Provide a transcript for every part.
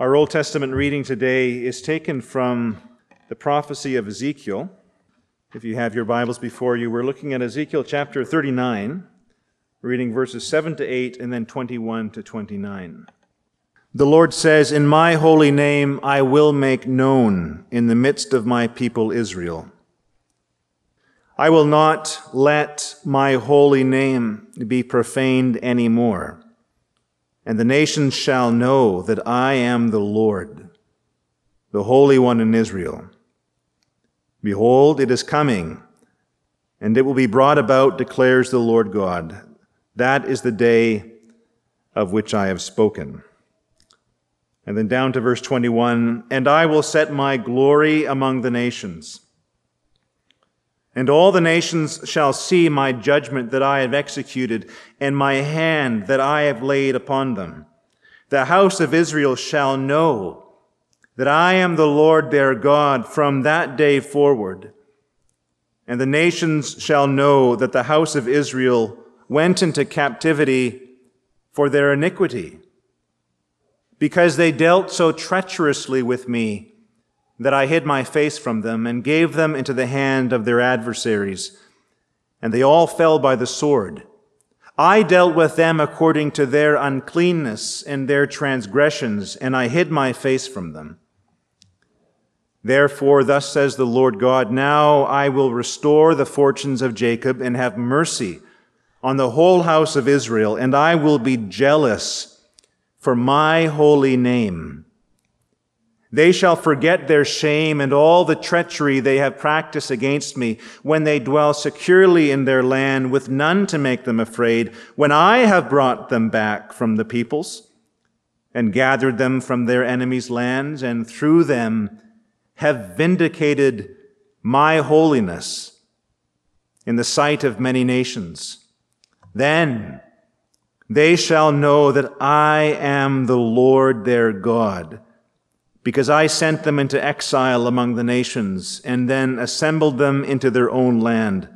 Our Old Testament reading today is taken from the prophecy of Ezekiel. If you have your Bibles before you, we're looking at Ezekiel chapter 39, reading verses 7 to 8 and then 21 to 29. The Lord says, In my holy name I will make known in the midst of my people Israel. I will not let my holy name be profaned any more and the nations shall know that I am the Lord, the Holy One in Israel. Behold, it is coming, and it will be brought about, declares the Lord God. That is the day of which I have spoken. And then down to verse 21 And I will set my glory among the nations and all the nations shall see my judgment that I have executed, and my hand that I have laid upon them. The house of Israel shall know that I am the Lord their God from that day forward. And the nations shall know that the house of Israel went into captivity for their iniquity, because they dealt so treacherously with me that I hid my face from them and gave them into the hand of their adversaries, and they all fell by the sword. I dealt with them according to their uncleanness and their transgressions, and I hid my face from them. Therefore, thus says the Lord God, now I will restore the fortunes of Jacob and have mercy on the whole house of Israel, and I will be jealous for my holy name they shall forget their shame and all the treachery they have practiced against me when they dwell securely in their land with none to make them afraid, when I have brought them back from the peoples and gathered them from their enemies' lands and through them have vindicated my holiness in the sight of many nations. Then they shall know that I am the Lord their God because I sent them into exile among the nations and then assembled them into their own land.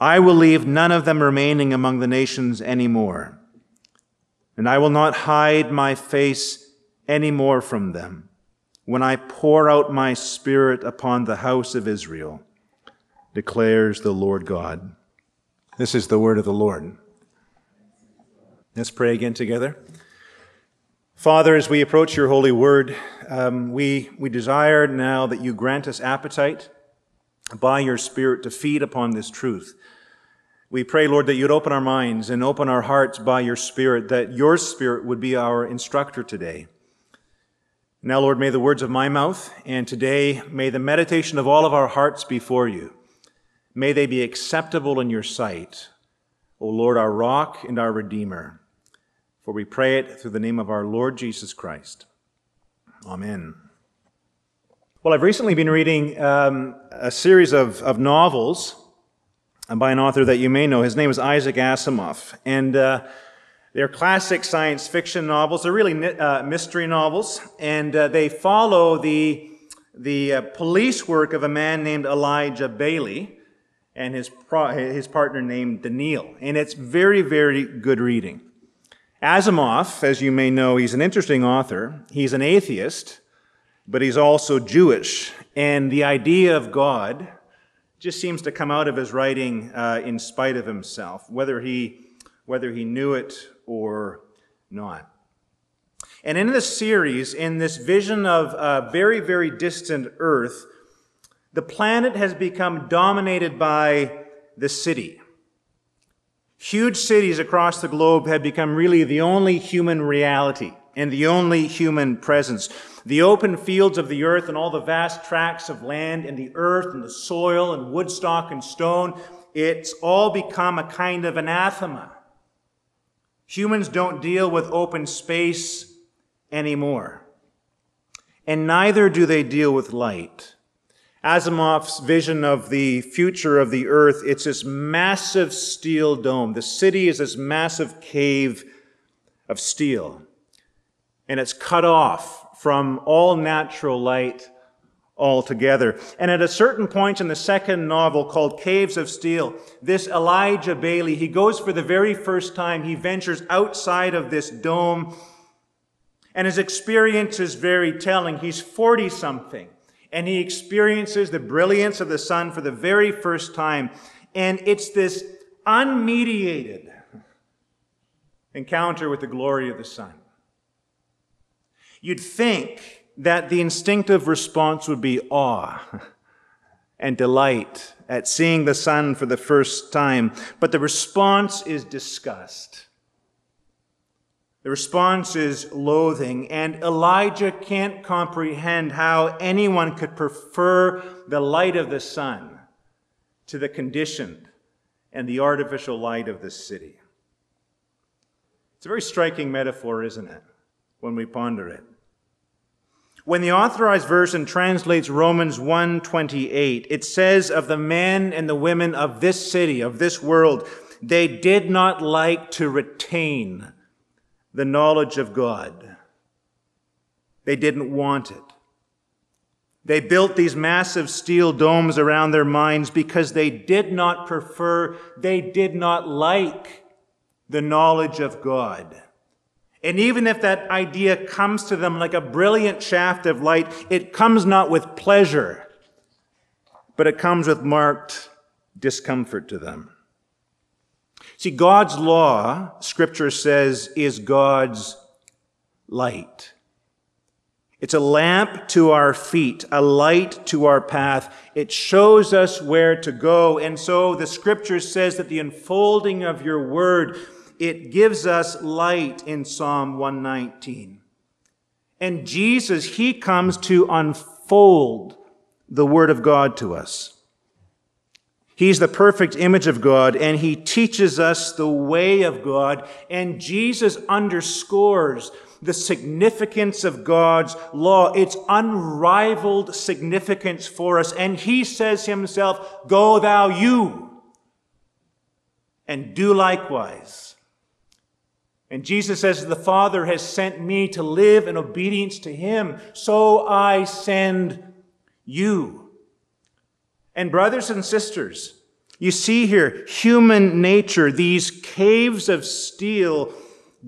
I will leave none of them remaining among the nations any more, and I will not hide my face any more from them when I pour out my spirit upon the house of Israel, declares the Lord God. This is the word of the Lord. Let's pray again together. Father, as we approach your holy word, um, we, we desire now that you grant us appetite by your Spirit to feed upon this truth. We pray, Lord, that you'd open our minds and open our hearts by your Spirit, that your Spirit would be our instructor today. Now, Lord, may the words of my mouth and today may the meditation of all of our hearts before you, may they be acceptable in your sight, O Lord, our rock and our redeemer. For we pray it through the name of our Lord Jesus Christ. Amen. Well, I've recently been reading um, a series of, of novels by an author that you may know. His name is Isaac Asimov. And uh, they're classic science fiction novels. They're really uh, mystery novels. And uh, they follow the, the uh, police work of a man named Elijah Baley and his, pro- his partner named Daneel. And it's very, very good reading. Asimov, as you may know, he's an interesting author. He's an atheist, but he's also Jewish. And the idea of God just seems to come out of his writing uh, in spite of himself, whether he, whether he knew it or not. And in this series, in this vision of a very, very distant Earth, the planet has become dominated by the city. Huge cities across the globe have become really the only human reality and the only human presence. The open fields of the earth and all the vast tracts of land and the earth and the soil and woodstock and stone, it's all become a kind of anathema. Humans don't deal with open space anymore. And neither do they deal with light. Asimov's vision of the future of the earth, it's this massive steel dome. The city is this massive cave of steel. And it's cut off from all natural light altogether. And at a certain point in the second novel called Caves of Steel, this Elijah Baley, he goes for the very first time, he ventures outside of this dome And his experience is very telling. He's 40 something, and he experiences the brilliance of the sun for the very first time. And it's this unmediated encounter with the glory of the sun. You'd think that the instinctive response would be awe and delight at seeing the sun for the first time, but the response is disgust. The response is loathing, and Elijah can't comprehend how anyone could prefer the light of the sun to the conditioned and the artificial light of the city. It's a very striking metaphor, isn't it, when we ponder it? When the authorized version translates Romans 1:28, it says of the men and the women of this city, of this world, they did not like to retain the knowledge of God. They didn't want it. They built these massive steel domes around their minds because they did not prefer, they did not like the knowledge of God. And even if that idea comes to them like a brilliant shaft of light, it comes not with pleasure, but it comes with marked discomfort to them. See, God's law, scripture says, is God's light. It's a lamp to our feet, a light to our path. It shows us where to go. And so the scripture says that the unfolding of your word, it gives us light in Psalm 119. And Jesus, he comes to unfold the word of God to us. He's the perfect image of God, and he teaches us the way of God. And Jesus underscores the significance of God's law, its unrivaled significance for us. And he says himself, Go thou you, and do likewise. And Jesus says, The Father has sent me to live in obedience to him, so I send you. And, brothers and sisters, you see here human nature, these caves of steel,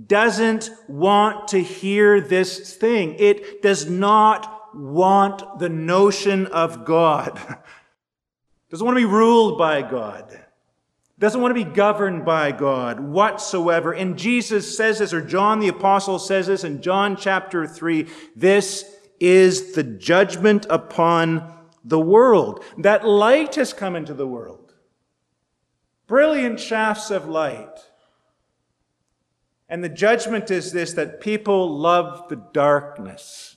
doesn't want to hear this thing. It does not want the notion of God. doesn't want to be ruled by God. Doesn't want to be governed by God whatsoever. And Jesus says this, or John the Apostle says this in John chapter 3 this is the judgment upon the world. That light has come into the world. Brilliant shafts of light. And the judgment is this that people love the darkness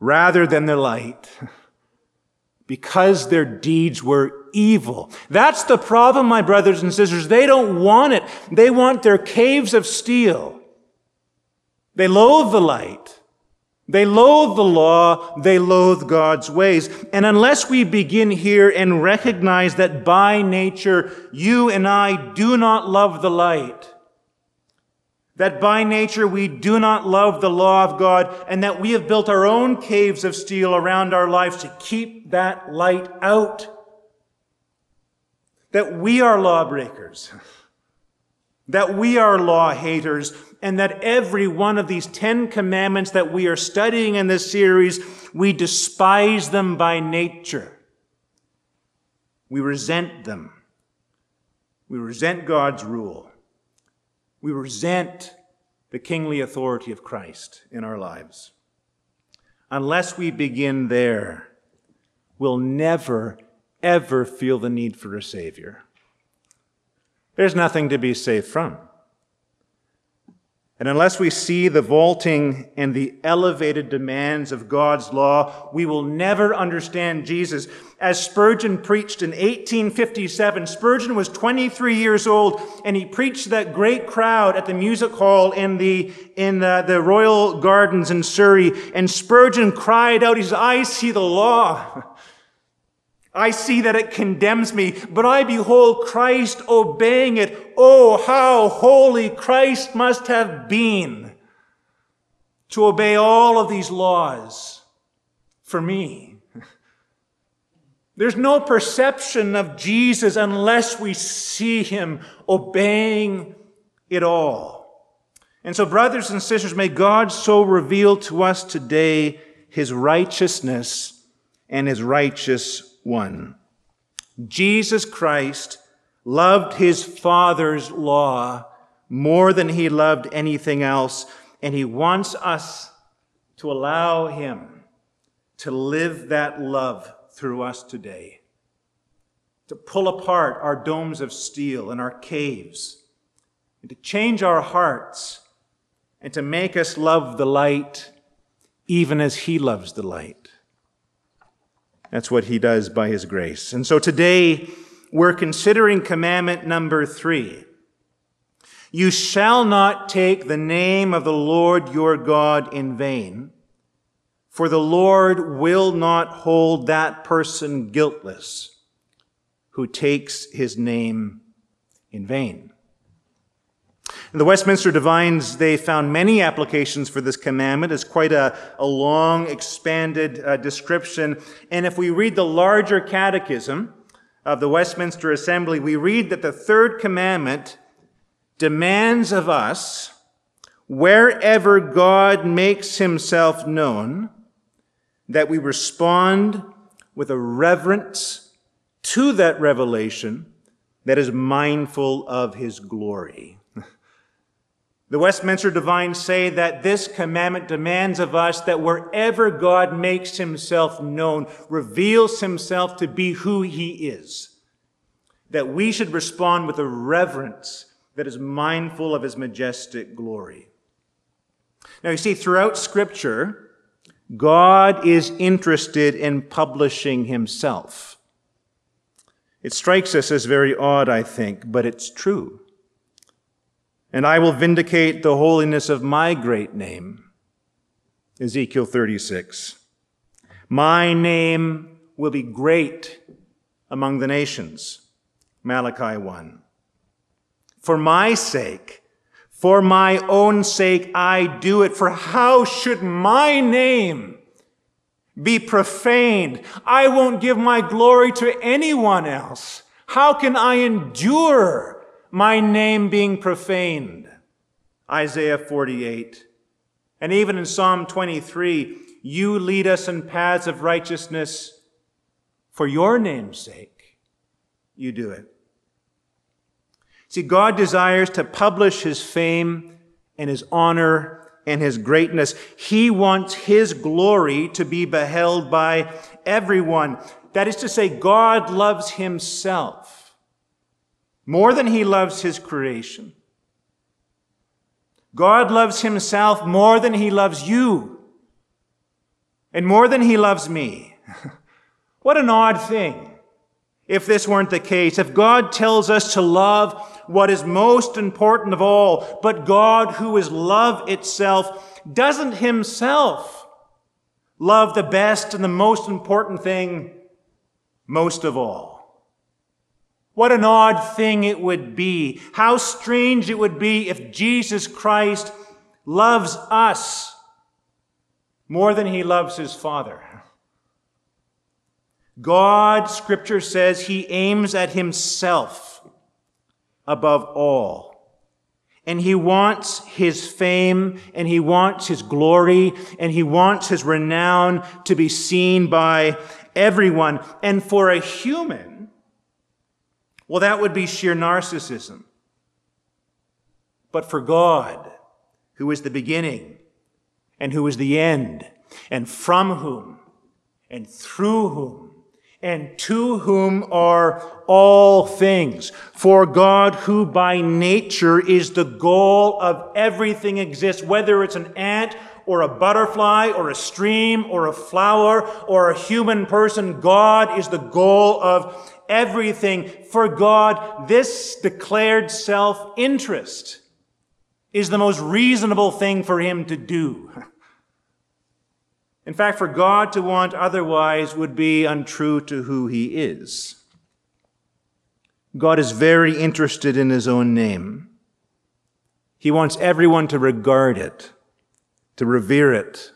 rather than the light because their deeds were evil. That's the problem, my brothers and sisters. They don't want it. They want their caves of steel. They loathe the light. They loathe the law, they loathe God's ways. And unless we begin here and recognize that by nature you and I do not love the light, that by nature we do not love the law of God, and that we have built our own caves of steel around our lives to keep that light out, that we are lawbreakers, that we are law haters, and that every one of these Ten Commandments that we are studying in this series, we despise them by nature. We resent them. We resent God's rule. We resent the kingly authority of Christ in our lives. Unless we begin there, we'll never, ever feel the need for a Savior. There's nothing to be saved from. And unless we see the vaulting and the elevated demands of God's law, we will never understand Jesus. As Spurgeon preached in 1857, Spurgeon was 23 years old and he preached to that great crowd at the music hall in the, in the, the Royal Gardens in Surrey. And Spurgeon cried out, he said, I see the law. I see that it condemns me, but I behold Christ obeying it. Oh, how holy Christ must have been to obey all of these laws for me. There's no perception of Jesus unless we see him obeying it all. And so, brothers and sisters, may God so reveal to us today his righteousness and his righteous one. Jesus Christ loved his Father's law more than he loved anything else, and he wants us to allow him to live that love through us today, to pull apart our domes of steel and our caves, and to change our hearts, and to make us love the light even as he loves the light. That's what he does by his grace. And so today we're considering commandment number three. You shall not take the name of the Lord your God in vain, for the Lord will not hold that person guiltless who takes his name in vain. In the Westminster Divines, they found many applications for this commandment. It's quite a, a long, expanded uh, description. And if we read the larger catechism of the Westminster Assembly, we read that the third commandment demands of us, wherever God makes himself known, that we respond with a reverence to that revelation that is mindful of his glory. The Westminster Divines say that this commandment demands of us that wherever God makes himself known, reveals himself to be who he is, that we should respond with a reverence that is mindful of his majestic glory. Now, you see, throughout Scripture, God is interested in publishing himself. It strikes us as very odd, I think, but it's true and I will vindicate the holiness of my great name. Ezekiel 36. My name will be great among the nations. Malachi 1. For my sake, for my own sake, I do it. For how should my name be profaned? I won't give my glory to anyone else. How can I endure my name being profaned. Isaiah 48. And even in Psalm 23, you lead us in paths of righteousness for your name's sake. You do it. See, God desires to publish his fame and his honor and his greatness. He wants his glory to be beheld by everyone. That is to say, God loves himself more than he loves his creation. God loves himself more than he loves you and more than he loves me. what an odd thing if this weren't the case. If God tells us to love what is most important of all, but God, who is love itself, doesn't himself love the best and the most important thing most of all. What an odd thing it would be. How strange it would be if Jesus Christ loves us more than he loves his Father. God, Scripture says, he aims at himself above all. And he wants his fame and he wants his glory and he wants his renown to be seen by everyone. And for a human, well, that would be sheer narcissism. But for God, who is the beginning and who is the end, and from whom and through whom and to whom are all things. For God, who by nature is the goal of everything exists, whether it's an ant or a butterfly or a stream or a flower or a human person, God is the goal of everything for God, this declared self interest is the most reasonable thing for him to do. In fact, for God to want otherwise would be untrue to who he is. God is very interested in his own name. He wants everyone to regard it, to revere it,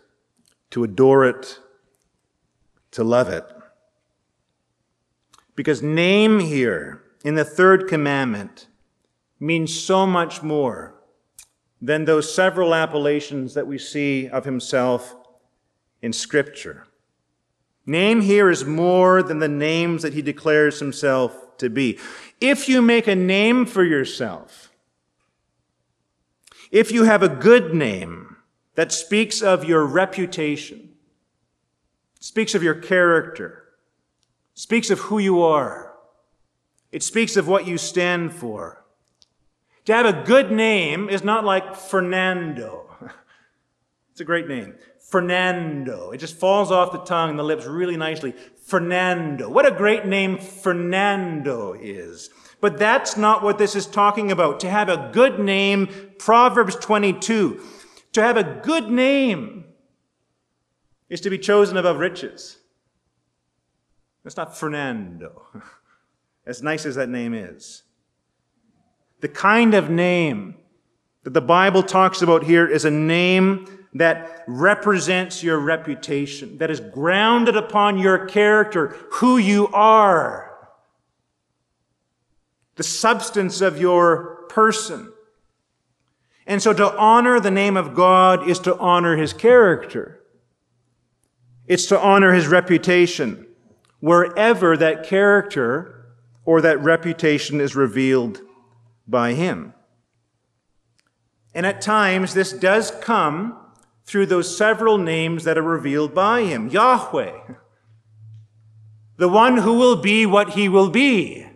to adore it, to love it. Because name here in the third commandment means so much more than those several appellations that we see of himself in Scripture. Name here is more than the names that he declares himself to be. If you make a name for yourself, if you have a good name that speaks of your reputation, speaks of your character, speaks of who you are, it speaks of what you stand for. To have a good name is not like Fernando. It's a great name. Fernando. It just falls off the tongue and the lips really nicely. Fernando. What a great name Fernando is. But that's not what this is talking about. To have a good name, Proverbs 22, to have a good name is to be chosen above riches. That's not Fernando, as nice as that name is. The kind of name that the Bible talks about here is a name that represents your reputation, that is grounded upon your character, who you are, the substance of your person. And so to honor the name of God is to honor his character. It's to honor his reputation wherever that character or that reputation is revealed by him. And at times, this does come through those several names that are revealed by him Yahweh, the one who will be what he will be,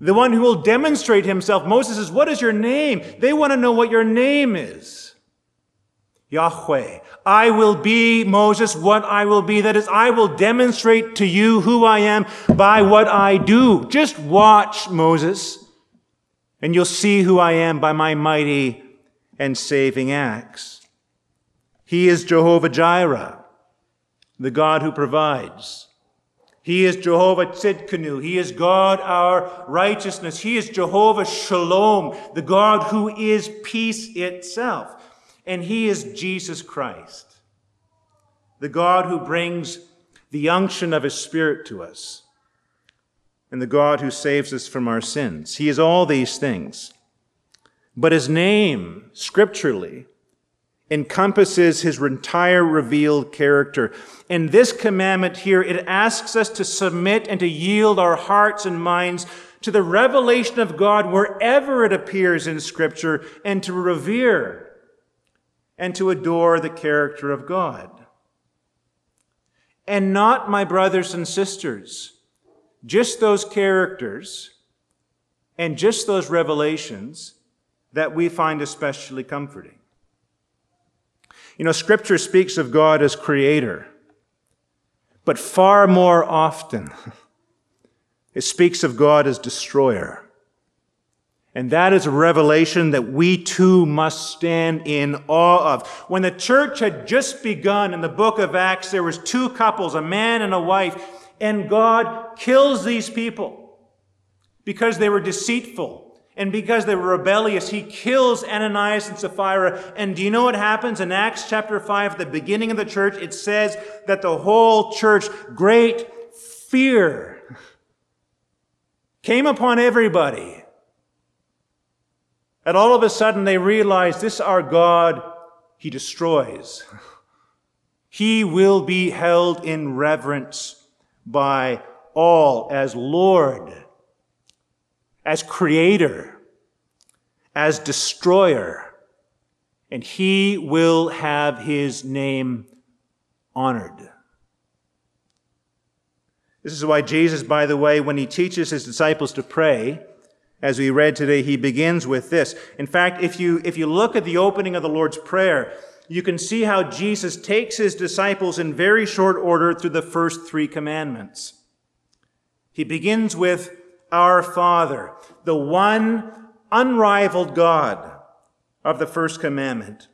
the one who will demonstrate himself. Moses says, What is your name? They want to know what your name is. Yahweh. I will be, Moses, what I will be. That is, I will demonstrate to you who I am by what I do. Just watch, Moses, and you'll see who I am by my mighty and saving acts. He is Jehovah Jireh, the God who provides. He is Jehovah Tzidkenu. He is God our righteousness. He is Jehovah Shalom, the God who is peace itself. And He is Jesus Christ, the God who brings the unction of His Spirit to us, and the God who saves us from our sins. He is all these things. But His name, scripturally, encompasses his entire revealed character. In this commandment here, it asks us to submit and to yield our hearts and minds to the revelation of God wherever it appears in Scripture and to revere and to adore the character of God. And not, my brothers and sisters, just those characters and just those revelations that we find especially comforting. You know, Scripture speaks of God as creator, but far more often, it speaks of God as destroyer. And that is a revelation that we too must stand in awe of. When the church had just begun in the book of Acts, there was two couples, a man and a wife, and God kills these people because they were deceitful and because they were rebellious, he kills Ananias and Sapphira. And do you know what happens in Acts chapter 5, the beginning of the church? It says that the whole church, great fear came upon everybody. And all of a sudden they realize this our God, he destroys. He will be held in reverence by all as Lord as creator, as destroyer, and he will have his name honored. This is why Jesus, by the way, when he teaches his disciples to pray, as we read today, he begins with this. In fact, if you, if you look at the opening of the Lord's Prayer, you can see how Jesus takes his disciples in very short order through the first three commandments. He begins with our Father, the one unrivaled God of the first commandment.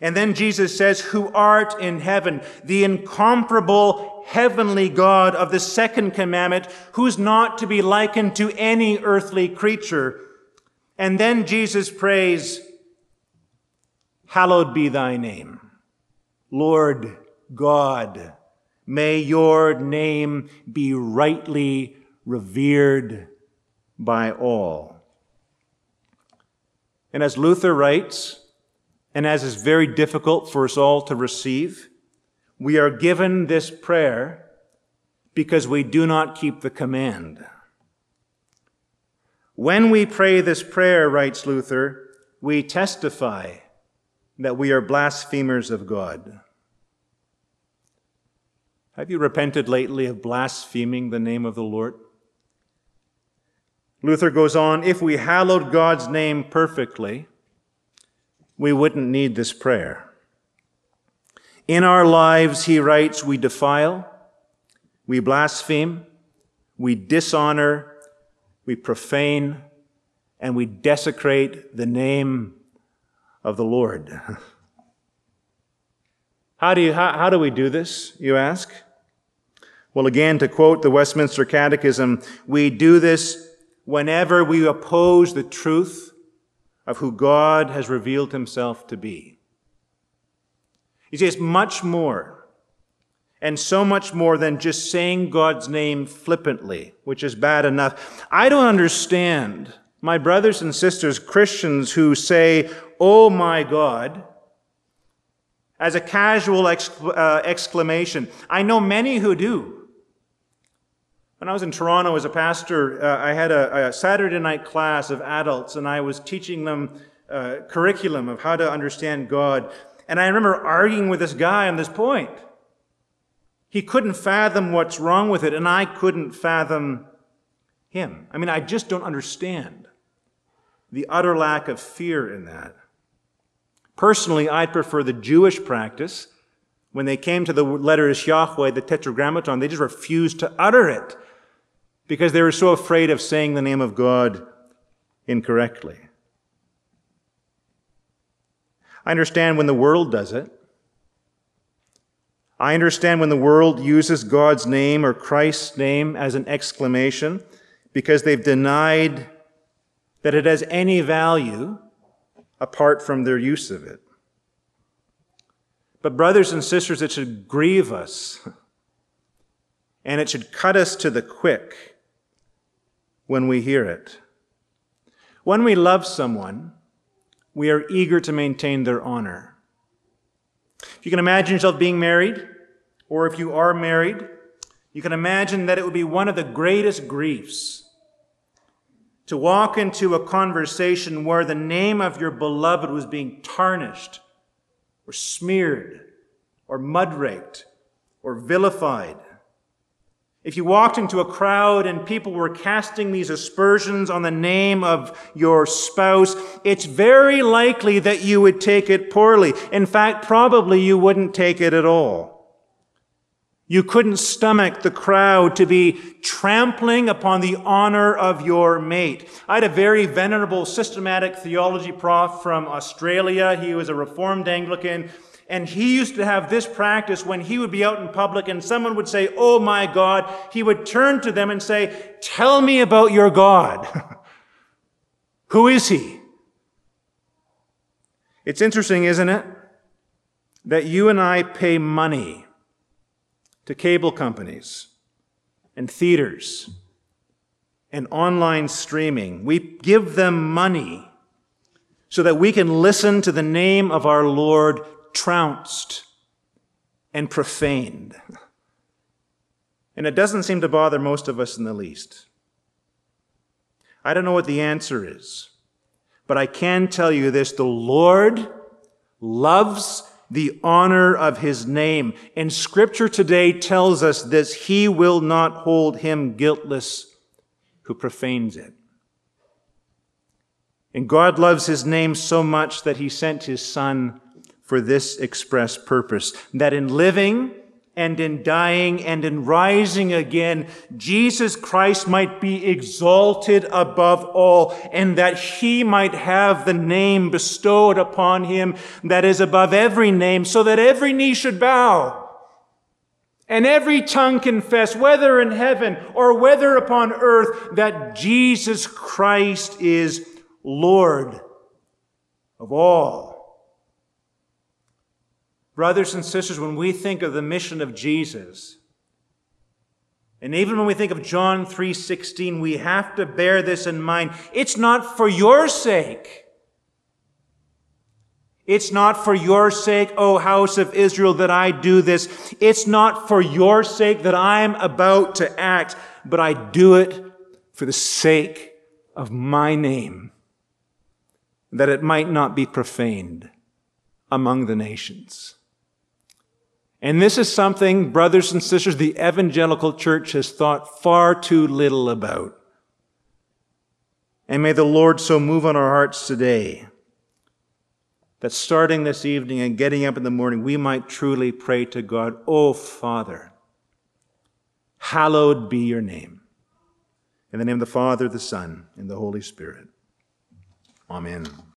And then Jesus says, Who art in heaven, the incomparable heavenly God of the second commandment, who's not to be likened to any earthly creature. And then Jesus prays, Hallowed be thy name. Lord God, may your name be rightly revered by all. And as Luther writes, and as is very difficult for us all to receive, we are given this prayer because we do not keep the command. When we pray this prayer, writes Luther, we testify that we are blasphemers of God. Have you repented lately of blaspheming the name of the Lord? Luther goes on, if we hallowed God's name perfectly, we wouldn't need this prayer. In our lives, he writes, we defile, we blaspheme, we dishonor, we profane, and we desecrate the name of the Lord. How do, you, how, how do we do this, you ask? Well, again, to quote the Westminster Catechism, we do this whenever we oppose the truth of who God has revealed himself to be. You see, it's much more, and so much more than just saying God's name flippantly, which is bad enough. I don't understand my brothers and sisters, Christians who say, Oh my God, as a casual exc- uh, exclamation. I know many who do. When I was in Toronto as a pastor, uh, I had a, a, Saturday night class of adults, and I was teaching them uh, curriculum of how to understand God. And I remember arguing with this guy on this point. He couldn't fathom what's wrong with it, and I couldn't fathom him. I mean, I just don't understand the utter lack of fear in that. Personally, I'd prefer the Jewish practice. When they came to the letters Yahweh, the Tetragrammaton, they just refused to utter it because they were so afraid of saying the name of God incorrectly. I understand when the world does it. I understand when the world uses God's name or Christ's name as an exclamation because they've denied that it has any value apart from their use of it. But, brothers and sisters, it should grieve us and it should cut us to the quick when we hear it. When we love someone, we are eager to maintain their honor. If you can imagine yourself being married, or if you are married, you can imagine that it would be one of the greatest griefs to walk into a conversation where the name of your beloved was being tarnished, or smeared, or mud raked, or vilified. If you walked into a crowd and people were casting these aspersions on the name of your spouse, it's very likely that you would take it poorly. In fact, probably you wouldn't take it at all. You couldn't stomach the crowd to be trampling upon the honor of your mate. I had a very venerable systematic theology prof from Australia. He was a Reformed Anglican. And he used to have this practice when he would be out in public and someone would say, Oh my God, he would turn to them and say, Tell me about your God. Who is he? It's interesting, isn't it? That you and I pay money to cable companies and theaters and online streaming. We give them money so that we can listen to the name of our Lord trounced and profaned. And it doesn't seem to bother most of us in the least. I don't know what the answer is, but I can tell you this the Lord loves the honor of his name. And scripture today tells us this he will not hold him guiltless who profanes it. And God loves his name so much that he sent his son for this express purpose that in living and in dying and in rising again, Jesus Christ might be exalted above all, and that he might have the name bestowed upon him that is above every name, so that every knee should bow. And every tongue confess, whether in heaven or whether upon earth, that Jesus Christ is Lord of all. Brothers and sisters, when we think of the mission of Jesus, and even when we think of John 3:16, we have to bear this in mind. It's not for your sake It's not for your sake, O house of Israel, that I do this. It's not for your sake that I am about to act, but I do it for the sake of my name, that it might not be profaned among the nations. And this is something, brothers and sisters, the evangelical church has thought far too little about. And may the Lord so move on our hearts today that starting this evening and getting up in the morning, we might truly pray to God, Oh, Father, hallowed be your name. In the name of the Father, the Son, and the Holy Spirit. Amen.